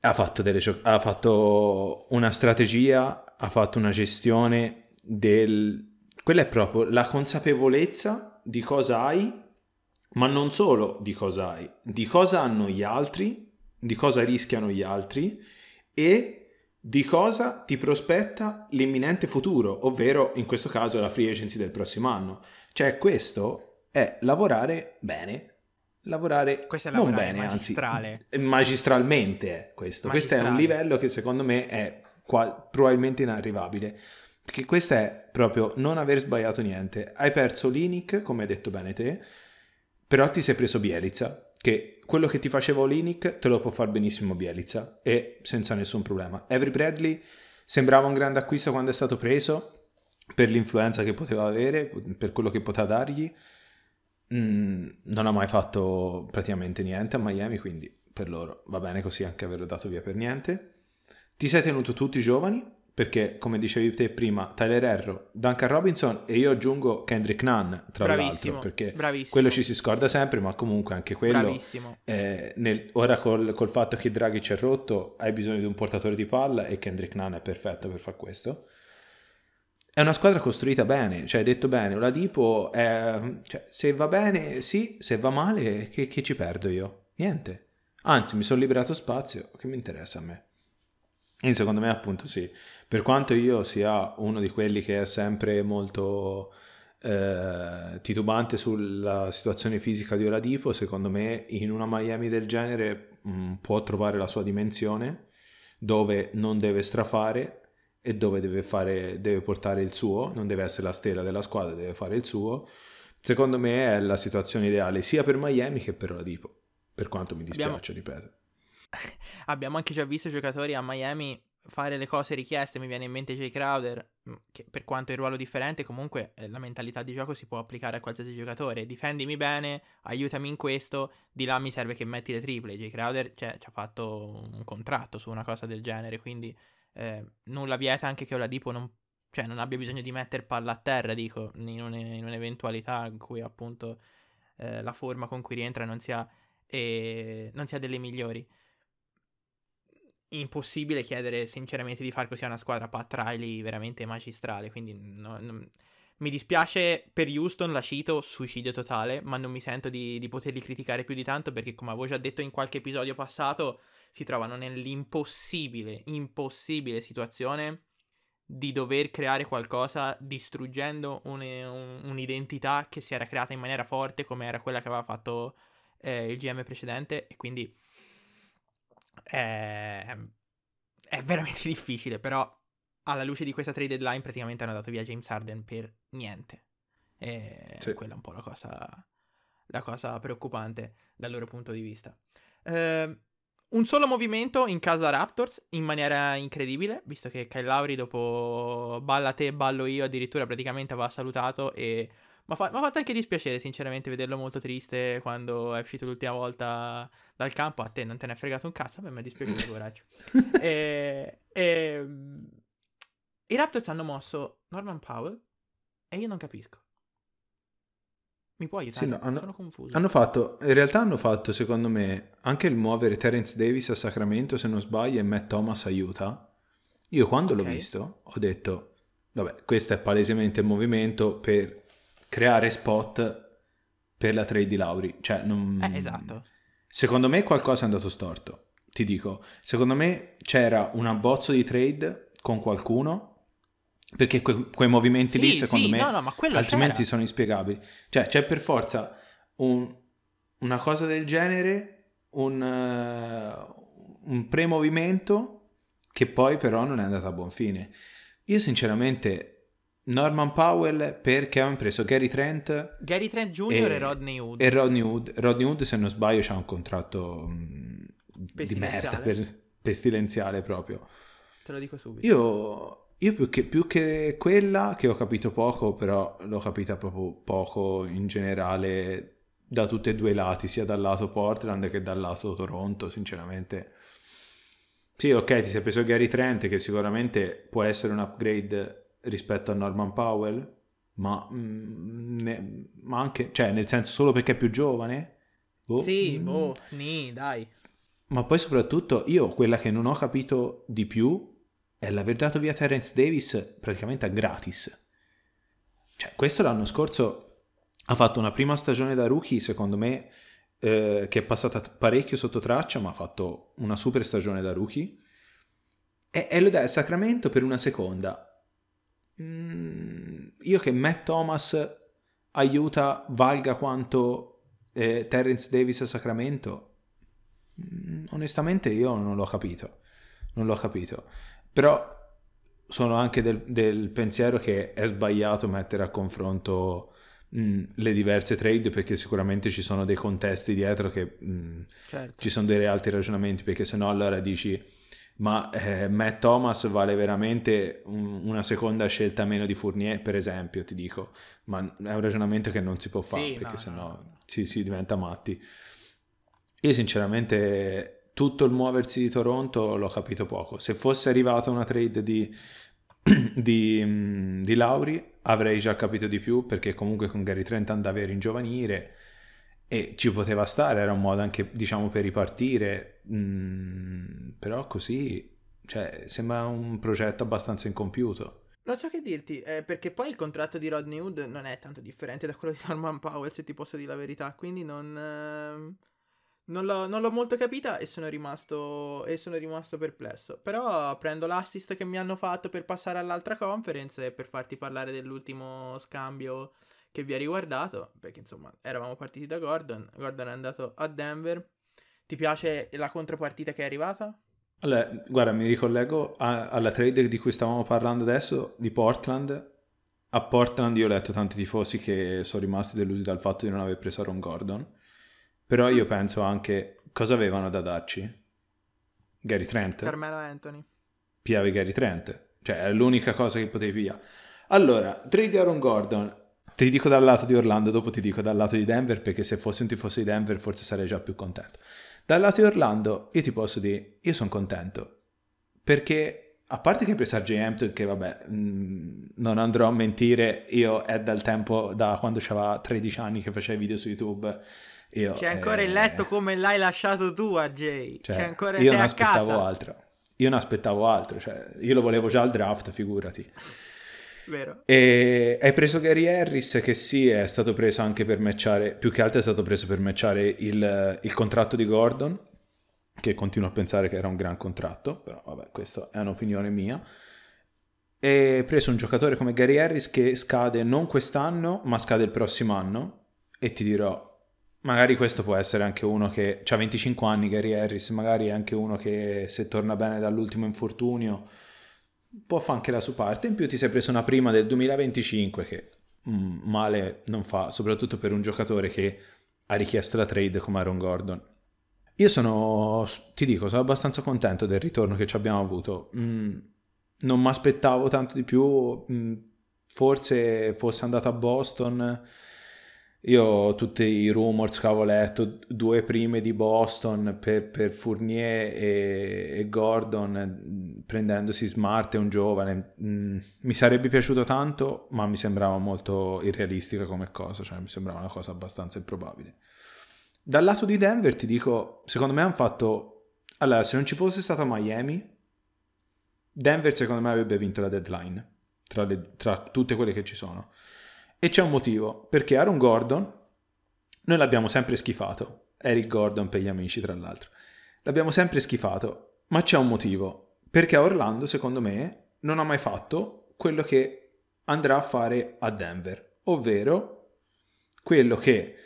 Ha fatto, delle, ha fatto una strategia ha fatto una gestione del quella è proprio la consapevolezza di cosa hai ma non solo di cosa hai, di cosa hanno gli altri di cosa rischiano gli altri e di cosa ti prospetta l'imminente futuro, ovvero in questo caso la free agency del prossimo anno. Cioè questo è lavorare bene, lavorare questo è non lavorare bene, magistrale. anzi magistralmente è questo. Questo è un livello che secondo me è qua, probabilmente inarrivabile. Perché questo è proprio non aver sbagliato niente. Hai perso l'Inic, come hai detto bene te, però ti sei preso Bielizza, che quello che ti faceva Olinic te lo può fare benissimo Bielizza e senza nessun problema. Avery Bradley sembrava un grande acquisto quando è stato preso per l'influenza che poteva avere, per quello che poteva dargli. Mm, non ha mai fatto praticamente niente a Miami, quindi per loro va bene così anche averlo dato via per niente. Ti sei tenuto tutti giovani, perché come dicevi te prima, Tyler Herro, Duncan Robinson e io aggiungo Kendrick Nunn, tra Bravissimo, l'altro, perché bravissimo. quello ci si scorda sempre, ma comunque anche quello, Bravissimo. eh, nel- ora col, col fatto che Draghi è rotto, hai bisogno di un portatore di palla e Kendrick Nunn è perfetto per far questo. È una squadra costruita bene, cioè detto bene, Oladipo è, cioè, se va bene sì, se va male che, che ci perdo io? Niente. Anzi, mi sono liberato spazio, che mi interessa a me. E secondo me appunto sì, per quanto io sia uno di quelli che è sempre molto eh, titubante sulla situazione fisica di Oladipo, secondo me in una Miami del genere mh, può trovare la sua dimensione dove non deve strafare e dove deve, fare, deve portare il suo, non deve essere la stella della squadra, deve fare il suo. Secondo me è la situazione ideale sia per Miami che per Oladipo, per quanto mi dispiace, Abbiamo- ripeto. Abbiamo anche già visto giocatori a Miami fare le cose richieste, mi viene in mente Jay Crowder, mh, che per quanto il ruolo differente, comunque eh, la mentalità di gioco si può applicare a qualsiasi giocatore. Difendimi bene, aiutami in questo, di là mi serve che metti le triple. Jay Crowder cioè, ci ha fatto un contratto su una cosa del genere, quindi eh, nulla vieta anche che Oladipo non, cioè, non abbia bisogno di mettere palla a terra, dico, in, un- in un'eventualità in cui appunto eh, la forma con cui rientra non sia, eh, non sia delle migliori impossibile chiedere sinceramente di fare così a una squadra Pat Riley veramente magistrale. Quindi no- non- mi dispiace per Houston, la cito, suicidio totale, ma non mi sento di, di poterli criticare più di tanto perché come avevo già detto in qualche episodio passato, si trovano nell'impossibile, impossibile situazione di dover creare qualcosa distruggendo un- un- un'identità che si era creata in maniera forte come era quella che aveva fatto eh, il GM precedente e quindi è, è veramente difficile, però alla luce di questa trade deadline praticamente hanno dato via James Harden per niente. E Sì. quella è un po' la cosa, la cosa preoccupante dal loro punto di vista. Ehm, un solo movimento in casa Raptors in maniera incredibile, visto che Kyle Lowry dopo balla te, ballo io, addirittura praticamente aveva salutato e mi ha fa- m'ha fatto anche dispiacere sinceramente vederlo molto triste quando è uscito l'ultima volta dal campo. A te non te ne è fregato un cazzo, a me mi è dispiaciuto, coraggio. e, e, I Raptors hanno mosso Norman Powell e io non capisco. Mi può aiutare? Sì, no, hanno- Sono confuso. Hanno fatto, in realtà hanno fatto secondo me anche il muovere Terence Davis a Sacramento se non sbaglio e Matt Thomas aiuta. Io quando l'ho Ok. visto ho detto, vabbè, questo è palesemente il movimento per creare spot per la trade di Lauri. Cioè, non... Eh, esatto. Secondo me qualcosa è andato storto. Ti dico, secondo me c'era un abbozzo di trade con qualcuno perché que- quei movimenti lì Sì, secondo sì, me no, no, altrimenti c'era. sono inspiegabili. Cioè, c'è per forza un- una cosa del genere, un, eh, un pre-movimento che poi però non è andato a buon fine. Io sinceramente Norman Powell perché avevano preso Gary Trent Gary Trent Jr. E- e, Rodney Hood. e Rodney Hood. Rodney Hood se non sbaglio c'ha un contratto mm, di Pestilenziale. merda, per- pestilenziale proprio. Te lo dico subito. Io, io più, che, più che quella, che ho capito poco, però l'ho capita proprio poco in generale da tutti e due i lati, sia dal lato Portland che dal lato Toronto, sinceramente. Sì, ok, ti sei preso Gary Trent, che sicuramente può essere un upgrade rispetto a Norman Powell, ma, mm, ne- ma anche, cioè, nel senso solo perché è più giovane? Boh, Sì, mm. boh, ni, dai. Ma poi soprattutto io quella che non ho capito di più è l'aver dato via Terence Davis praticamente a gratis. Cioè, questo l'anno scorso ha fatto una prima stagione da rookie, secondo me, eh, che è passata parecchio sotto traccia, ma ha fatto una super stagione da rookie. E, e lo dai a Sacramento per una seconda. Mm, io che Matt Thomas aiuta valga quanto eh, Terence Davis a Sacramento, mm, onestamente io non l'ho capito. Non l'ho capito. Però sono anche del, del pensiero che è sbagliato mettere a confronto mh, le diverse trade perché sicuramente ci sono dei contesti dietro che mh, Certo. ci sono dei altri ragionamenti perché se no allora dici ma eh, Matt Thomas vale veramente un- una seconda scelta meno di Fournier per esempio ti dico ma è un ragionamento che non si può fare Sì, perché no, se no, no no. si, si diventa matti io sinceramente tutto il muoversi di Toronto l'ho capito poco. Se fosse arrivata una trade di, di, mm, di Lauri avrei già capito di più perché comunque con Gary Trent andava a ringiovanire e ci poteva stare, era un modo anche diciamo per ripartire, mm, però così cioè, sembra un progetto abbastanza incompiuto. Non so che dirti, eh, perché poi il contratto di Rodney Hood non è tanto differente da quello di Norman Powell, se ti posso dire la verità, quindi non, eh, non, l'ho, non l'ho, molto capita e sono, rimasto, e sono rimasto perplesso. Però prendo l'assist che mi hanno fatto per passare all'altra conference e per farti parlare dell'ultimo scambio che vi ha riguardato, perché insomma eravamo partiti da Gordon, Gordon è andato a Denver. Ti piace la contropartita che è arrivata? Allora, guarda, mi ricollego a, alla trade di cui stavamo parlando adesso, di Portland. A Portland io ho letto tanti tifosi che sono rimasti delusi dal fatto di non aver preso Aaron Gordon. Però io penso anche, cosa avevano da darci? Gary Trent? Carmelo Anthony. Piavi Gary Trent. Cioè, è l'unica cosa che potevi pigliare. Allora, trade Aaron Gordon. Ti dico dal lato di Orlando, dopo ti dico dal lato di Denver, perché se fossi un tifoso di Denver forse sarei già più contento. Dal lato di Orlando, io ti posso dire, io sono contento. Perché, a parte che RJ Hampton, che vabbè, mh, mm, non andrò a mentire, io è dal tempo, da quando aveva 13 anni che faceva video su YouTube. Io, C'è ancora eh, il letto come l'hai lasciato tu a Jay. Cioè, C'è ancora, io non aspettavo altro. Io non aspettavo altro, cioè, io lo volevo già al draft, figurati. Vero. E hai preso Gary Harris che sì, è stato preso anche per matchare, più che altro è stato preso per matchare il, il contratto di Gordon, che continuo a pensare che era un gran contratto, però vabbè, questa è un'opinione mia. E hai preso un giocatore come Gary Harris che scade non quest'anno, ma scade il prossimo anno. E ti dirò, magari questo può essere anche uno che ha 25 anni, Gary Harris, magari è anche uno che se torna bene dall'ultimo infortunio può fare anche la sua parte. In più ti sei preso una prima del 2025 che mm, male non fa, soprattutto per un giocatore che ha richiesto la trade come Aaron Gordon. Io sono, ti dico, sono abbastanza contento del ritorno che ci abbiamo avuto. Mm, non mi aspettavo tanto di più, mm, forse fosse andato a Boston io tutti i rumors che avevo letto, due prime di Boston per, per Fournier e, e, Gordon, prendendosi Smart e un giovane, mm, mi sarebbe piaciuto tanto, ma mi sembrava molto irrealistica come cosa, cioè mi sembrava una cosa abbastanza improbabile. Dal lato di Denver ti dico, secondo me hanno fatto... Allora, se non ci fosse stata Miami, Denver secondo me avrebbe vinto la deadline, tra, le, tra tutte quelle che ci sono. E c'è un motivo, perché Aaron Gordon noi l'abbiamo sempre schifato. Eric Gordon per gli amici, tra l'altro. L'abbiamo sempre schifato, ma c'è un motivo. Perché Orlando, secondo me, non ha mai fatto quello che andrà a fare a Denver, ovvero quello che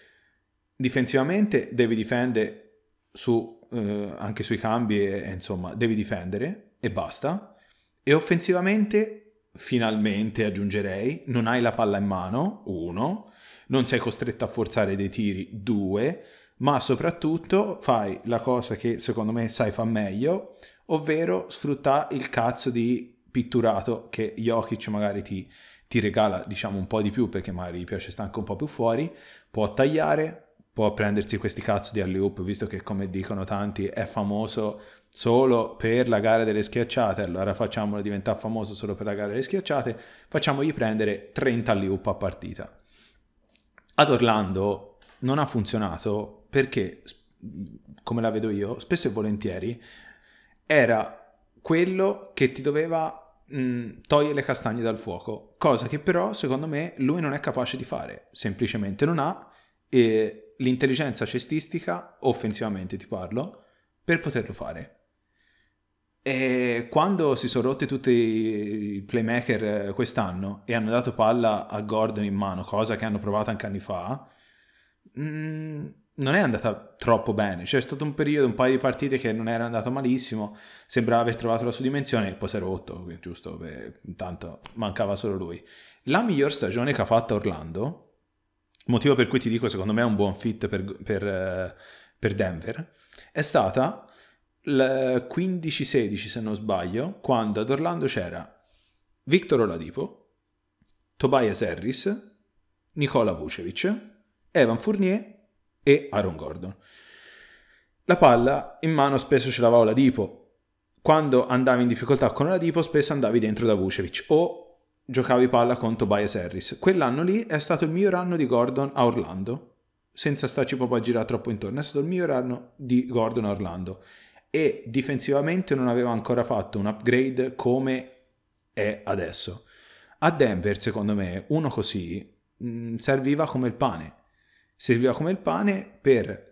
difensivamente devi difendere su, eh, anche sui cambi e insomma devi difendere e basta e offensivamente finalmente aggiungerei, non hai la palla in mano, uno, non sei costretto a forzare dei tiri, due, ma soprattutto fai la cosa che secondo me sai fa meglio, ovvero sfruttare il cazzo di pitturato che Jokic magari ti, ti regala diciamo un po' di più perché magari gli piace stare anche un po' più fuori, può tagliare, può prendersi questi cazzo di alley-oop, visto che come dicono tanti è famoso solo per la gara delle schiacciate, allora facciamolo diventare famoso solo per la gara delle schiacciate, facciamogli prendere 30 alley a partita. Ad Orlando non ha funzionato perché, come la vedo io, spesso e volentieri era quello che ti doveva togliere le castagne dal fuoco, cosa che però secondo me lui non è capace di fare, semplicemente non ha eh, l'intelligenza cestistica, offensivamente ti parlo, per poterlo fare. E quando si sono rotti tutti i playmaker eh, quest'anno e hanno dato palla a Gordon in mano, cosa che hanno provato anche anni fa, mm, non è andata troppo bene. C'è stato un periodo, un paio di partite che non era andato malissimo, sembrava aver trovato la sua dimensione e poi si è rotto, giusto? Beh, intanto mancava solo lui. La miglior stagione che ha fatto Orlando, motivo per cui ti dico secondo me è un buon fit per, per, eh, per Denver, è stata 15-16 se non sbaglio, quando ad Orlando c'era Victor Oladipo, Tobias Harris, Nicola Vucevic, Evan Fournier e Aaron Gordon. la palla in mano spesso ce l'aveva Dipo. Quando andavi in difficoltà con la Dipo, spesso andavi dentro da Vucevic o giocavi palla con Tobias Harris. Quell'anno lì è stato il miglior anno di Gordon a Orlando, senza starci proprio a girare troppo intorno. È stato il miglior anno di Gordon a Orlando e difensivamente non aveva ancora fatto un upgrade come è adesso. A Denver, secondo me, uno così mh, mm, serviva come il pane. Serviva come il pane per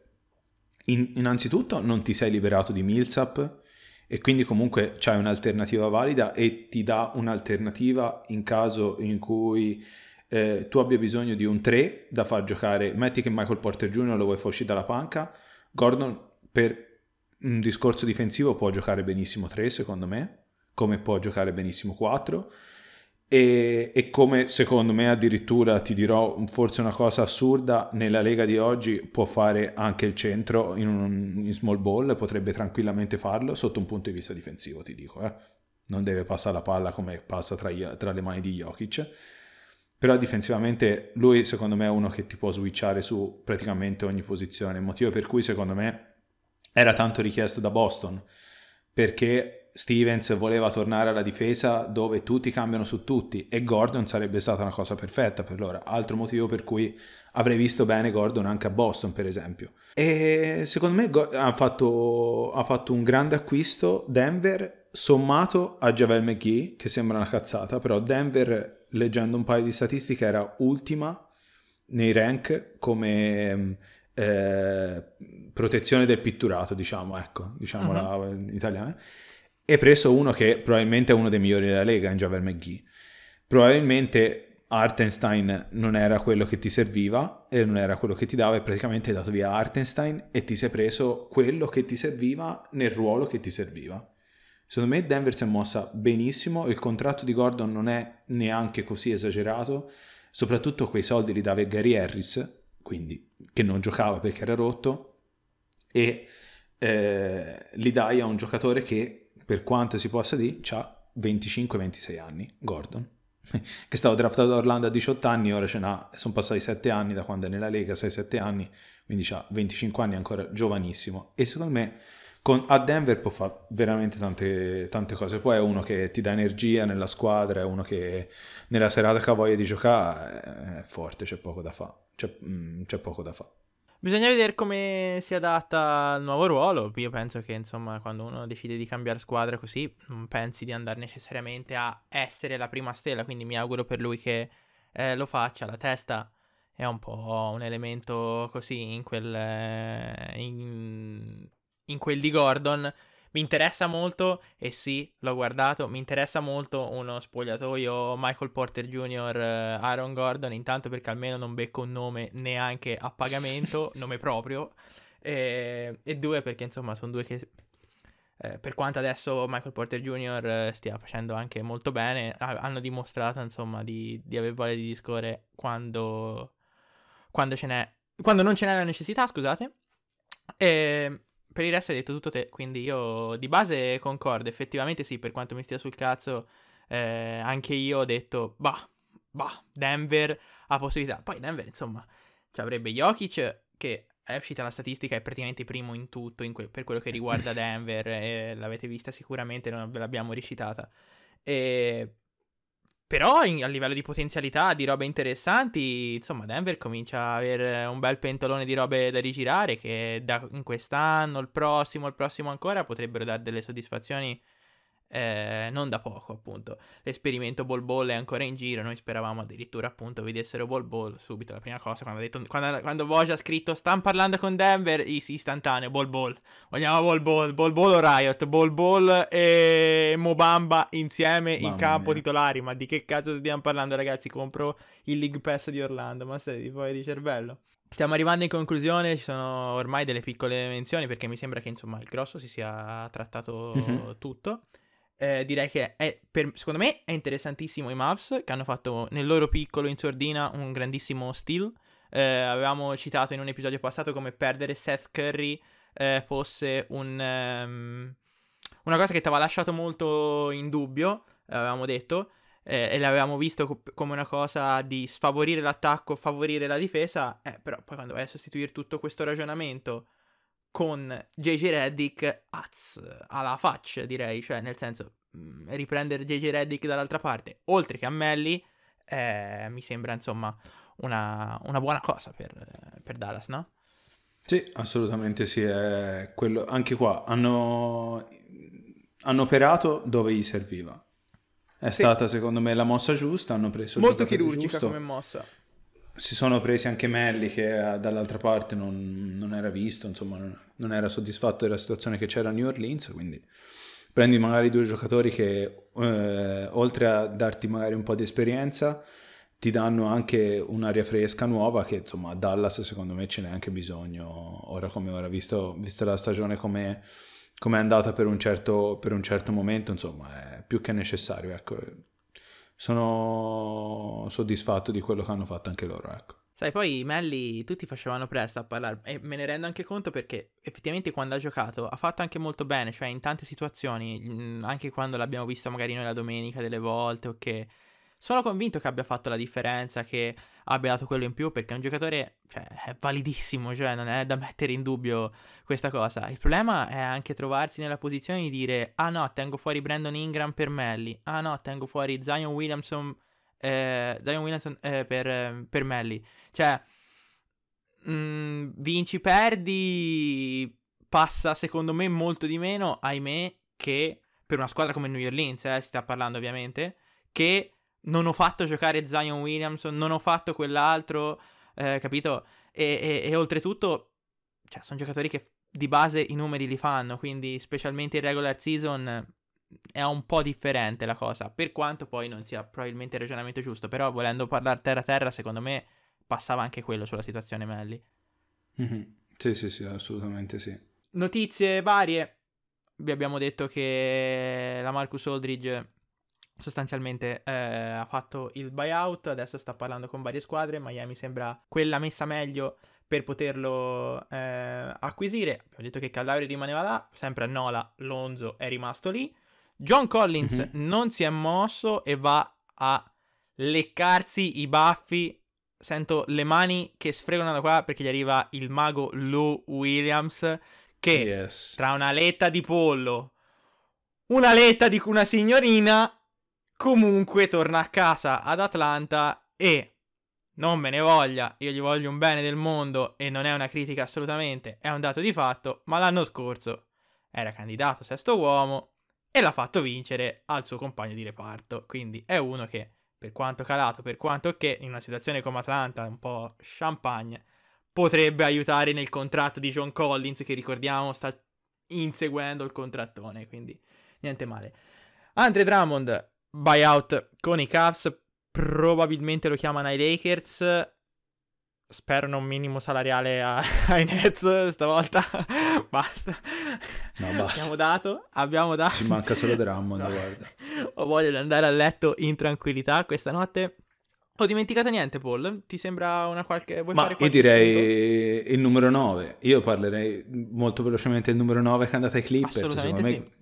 in, innanzitutto non ti sei liberato di Millsap e quindi comunque c'hai un'alternativa valida e ti dà un'alternativa in caso in cui eh, tu abbia bisogno di un 3 da far giocare, metti che Michael Porter Jr. lo vuoi far uscire dalla panca, Gordon per un discorso difensivo può giocare benissimo 3 secondo me, come può giocare benissimo 4 e, e, come secondo me addirittura ti dirò forse una cosa assurda nella Lega di oggi può fare anche il centro in un in small ball potrebbe tranquillamente farlo sotto un punto di vista difensivo ti dico eh. non deve passare la palla come passa tra, tra le mani di Jokic. Però difensivamente lui secondo me è uno che ti può switchare su praticamente ogni posizione. Motivo per cui secondo me era tanto richiesto da Boston perché Stevens voleva tornare alla difesa dove tutti cambiano su tutti e Gordon sarebbe stata una cosa perfetta per loro. Altro motivo per cui avrei visto bene Gordon anche a Boston, per esempio. E secondo me ha fatto, ha fatto un grande acquisto Denver sommato a Javel McGee, che sembra una cazzata, però Denver, leggendo un paio di statistiche, era ultima nei rank come eh, protezione del pitturato, diciamo, ecco, diciamola uh-huh. in italiano e preso uno che probabilmente è uno dei migliori della Lega in Javel McGee. Probabilmente Artenstein non era quello che ti serviva e non era quello che ti dava e praticamente hai dato via Artenstein e ti sei preso quello che ti serviva nel ruolo che ti serviva. Secondo me Denver si è mossa benissimo, il contratto di Gordon non è neanche così esagerato, soprattutto quei soldi li dava Gary Harris, quindi che non giocava perché era rotto, e eh, li dai a un giocatore che per quanto si possa dire, ha 25-26 anni, Gordon, che stava draftato da Orlando a 18 anni, ora ce n'ha, sono passati 7 anni da quando è nella Lega, 6-7 anni, quindi ha 25 anni, ancora giovanissimo. E secondo me a Denver può fare veramente tante, tante, cose. Poi è uno che ti dà energia nella squadra, è uno che nella serata che ha voglia di giocare è forte, c'è poco da fare. C'è, mm, c'è poco da fare. Bisogna vedere come si adatta al nuovo ruolo. Io penso che, insomma, quando uno decide di cambiare squadra così, non pensi di andare necessariamente a essere la prima stella. Quindi mi auguro per lui che eh, lo faccia. La testa è un po' un elemento così in quel, eh, in, in quel di Gordon. Mi interessa molto, e sì, l'ho guardato, mi interessa molto uno spogliatoio Michael Porter Jr., eh, Aaron Gordon, intanto perché almeno non becco un nome neanche a pagamento, nome proprio, e, e, due perché insomma sono due che... Eh, per quanto adesso Michael Porter Jr. Eh, stia facendo anche molto bene, ha, hanno dimostrato insomma di, di aver voglia di discorrere quando, quando, ce n'è, quando non ce n'è la necessità, scusate. E, per il resto hai detto tutto te, quindi io di base concordo, effettivamente sì, per quanto mi stia sul cazzo, eh, anche io ho detto, bah, bah, Denver ha possibilità. Poi Denver, insomma, cioè avrebbe Jokic che è uscita la statistica, è praticamente primo in tutto in que- per quello che riguarda Denver, l'avete vista sicuramente, non ve l'abbiamo recitata. E però in, a livello di potenzialità, di robe interessanti, insomma, Denver comincia a avere un bel pentolone di robe da rigirare che da, in quest'anno, il prossimo, il prossimo ancora potrebbero dare delle soddisfazioni eh, non da poco, appunto. L'esperimento Ball Ball è ancora in giro. Noi speravamo addirittura, appunto, vedessero Ball Ball. Subito la prima cosa, quando, ha detto, quando, quando Voja ha scritto stanno parlando con Denver, istantaneo, Ball Ball. Vogliamo Ball Ball, Ball Ball o Riot, Ball Ball e Mobamba insieme Mamma in campo mia. titolari. Ma di che cazzo stiamo parlando, ragazzi? Compro il League Pass di Orlando. Ma sei di fuori di cervello. Stiamo arrivando in conclusione, ci sono ormai delle piccole menzioni perché mi sembra che insomma il grosso si sia trattato mm-hmm. tutto eh, direi che è, per, secondo me è interessantissimo i Mavs che hanno fatto nel loro piccolo in sordina un grandissimo steal. Eh, avevamo citato in un episodio passato come perdere Seth Curry eh, fosse un, um, una cosa che ti aveva lasciato molto in dubbio, avevamo detto, eh, e l'avevamo visto co- come una cosa di sfavorire l'attacco, favorire la difesa, eh, però poi quando vai a sostituire tutto questo ragionamento con JJ Reddick az, alla faccia, direi, cioè nel senso mh, riprendere JJ Reddick dall'altra parte, oltre che a Melli, eh, mi sembra insomma una, una buona cosa per, per, Dallas, no? Sì, assolutamente sì, quello, anche qua hanno, hanno operato dove gli serviva. È sì. stata secondo me la mossa giusta, hanno preso molto chirurgica giusto. come mossa si sono presi anche Melli che eh, dall'altra parte non, non era visto, insomma non, non, era soddisfatto della situazione che c'era a New Orleans, quindi prendi magari due giocatori che eh, oltre a darti magari un po' di esperienza ti danno anche un'aria fresca nuova che insomma a Dallas secondo me ce n'è anche bisogno ora come ora, visto, visto la stagione come è andata per un, certo, per un certo momento, insomma è più che necessario, ecco sono soddisfatto di quello che hanno fatto anche loro, ecco. Sai, poi Melli tutti facevano presto a parlare e me ne rendo anche conto perché effettivamente quando ha giocato ha fatto anche molto bene, cioè in tante situazioni, anche quando l'abbiamo visto magari noi la domenica delle volte o che sono convinto che abbia fatto la differenza, che abbia dato quello in più, perché è un giocatore cioè, è validissimo, cioè non è da mettere in dubbio questa cosa. Il problema è anche trovarsi nella posizione di dire, ah no, tengo fuori Brandon Ingram per Melly, ah no, tengo fuori Zion Williamson, eh, Zion Williamson eh, per, per Melly. Cioè, mh, mm, vinci, perdi, passa secondo me molto di meno, ahimè, che per una squadra come New Orleans, eh, si sta parlando ovviamente, che non ho fatto giocare Zion Williamson, non ho fatto quell'altro, eh, capito? E, e, e oltretutto, cioè, sono giocatori che di base i numeri li fanno, quindi specialmente in regular season è un po' differente la cosa, per quanto poi non sia probabilmente il ragionamento giusto, però volendo parlare terra a terra, secondo me passava anche quello sulla situazione Melli. Mm-hmm. Sì, sì, sì, assolutamente sì. Notizie varie, vi abbiamo detto che la Marcus Aldridge sostanzialmente eh, ha fatto il buyout, adesso sta parlando con varie squadre, Miami sembra quella messa meglio per poterlo eh, acquisire. Abbiamo detto che Callauri rimaneva là, sempre a Nola, Lonzo è rimasto lì. John Collins mm-hmm. non si è mosso e va a leccarsi i baffi. Sento le mani che sfregano da qua perché gli arriva il mago Lou Williams che yes. tra una letta di pollo, una letta di una signorina Comunque torna a casa ad Atlanta e non me ne voglia, io gli voglio un bene del mondo e non è una critica assolutamente, è un dato di fatto, ma l'anno scorso era candidato sesto uomo e l'ha fatto vincere al suo compagno di reparto, quindi è uno che per quanto calato, per quanto che in una situazione come Atlanta, un po' champagne, potrebbe aiutare nel contratto di John Collins che ricordiamo sta inseguendo il contrattone, quindi niente male. Andre Drummond buyout con i Cavs, probabilmente lo chiamano ai Lakers. Spero non minimo salariale a, ai Nets stavolta. basta. No, basta. Abbiamo dato, abbiamo dato. Ci manca solo Drummond, no. guarda. Ho voglia di andare a letto in tranquillità questa notte. Ho dimenticato niente, Paul. Ti sembra una qualche. Vuoi Ma io direi spunto? il numero 9. Io parlerei molto velocemente del numero 9 che è andata ai Clippers. Assolutamente Secondo me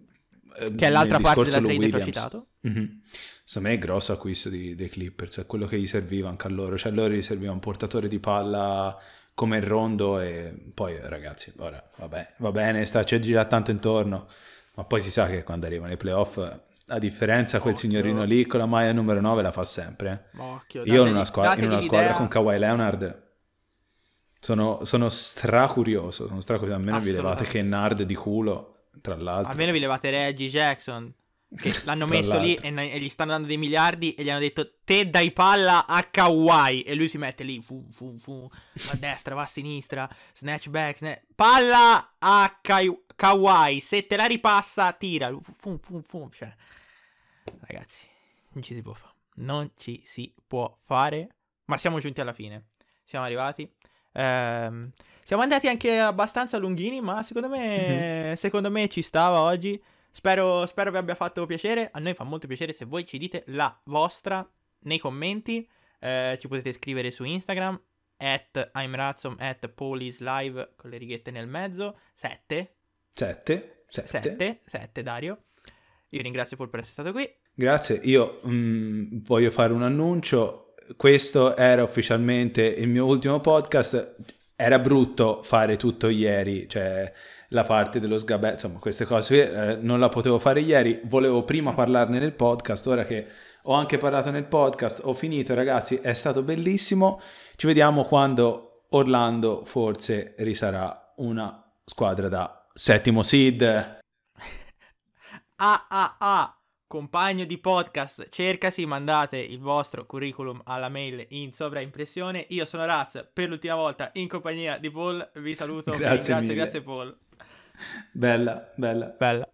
che è l'altra parte della trade che ho citato. Mm-hmm. Secondo me è grosso acquisto di, dei Clippers, è quello che gli serviva anche a loro, cioè a loro gli serviva un portatore di palla come il rondo e poi ragazzi, ora vabbè, va bene, sta, c'è gira tanto intorno, ma poi si sa che quando arrivano i playoff la differenza quel Occhio. signorino lì con la maglia numero 9 la fa sempre. Eh. Occhio, Io in una, squadra, in una squadra con Kawhi Leonard sono, sono stracurioso, sono stracurioso, almeno vi levate che Nard di culo tra l'altro. Almeno vi levate Reggie Jackson. Che l'hanno messo lì e, e, gli stanno dando dei miliardi e gli hanno detto te dai palla a Kawhi e lui si mette lì fu, fu, fu, va a destra, va a sinistra snatch back, snatch... palla a Ka- Kawhi se te la ripassa tira fu, fu, fu. Cioè, ragazzi non ci si può fare non ci si può fare ma siamo giunti alla fine siamo arrivati ehm siamo andati anche abbastanza lunghini, ma secondo me, mm-hmm. secondo me ci stava oggi. Spero, spero, vi abbia fatto piacere. A noi fa molto piacere se voi ci dite la vostra nei commenti. Eh, ci potete scrivere su Instagram at imrazom at polislive con le righette nel mezzo. Sette. Sette. Sette. Sette, sette Dario. Io ringrazio Paul per essere stato qui. Grazie. Io mm, voglio fare un annuncio. Questo era ufficialmente il mio ultimo podcast era brutto fare tutto ieri, cioè la parte dello sgabè, insomma queste cose eh, non la potevo fare ieri, volevo prima parlarne nel podcast, ora che ho anche parlato nel podcast, ho finito ragazzi, è stato bellissimo, ci vediamo quando Orlando forse risarà una squadra da settimo seed. ah ah ah! Compagno di podcast, cercasi, mandate il vostro curriculum alla mail in sovraimpressione. Io sono Raz, per l'ultima volta in compagnia di Paul, vi saluto. grazie, grazie, grazie Paul. Bella, bella. Bella.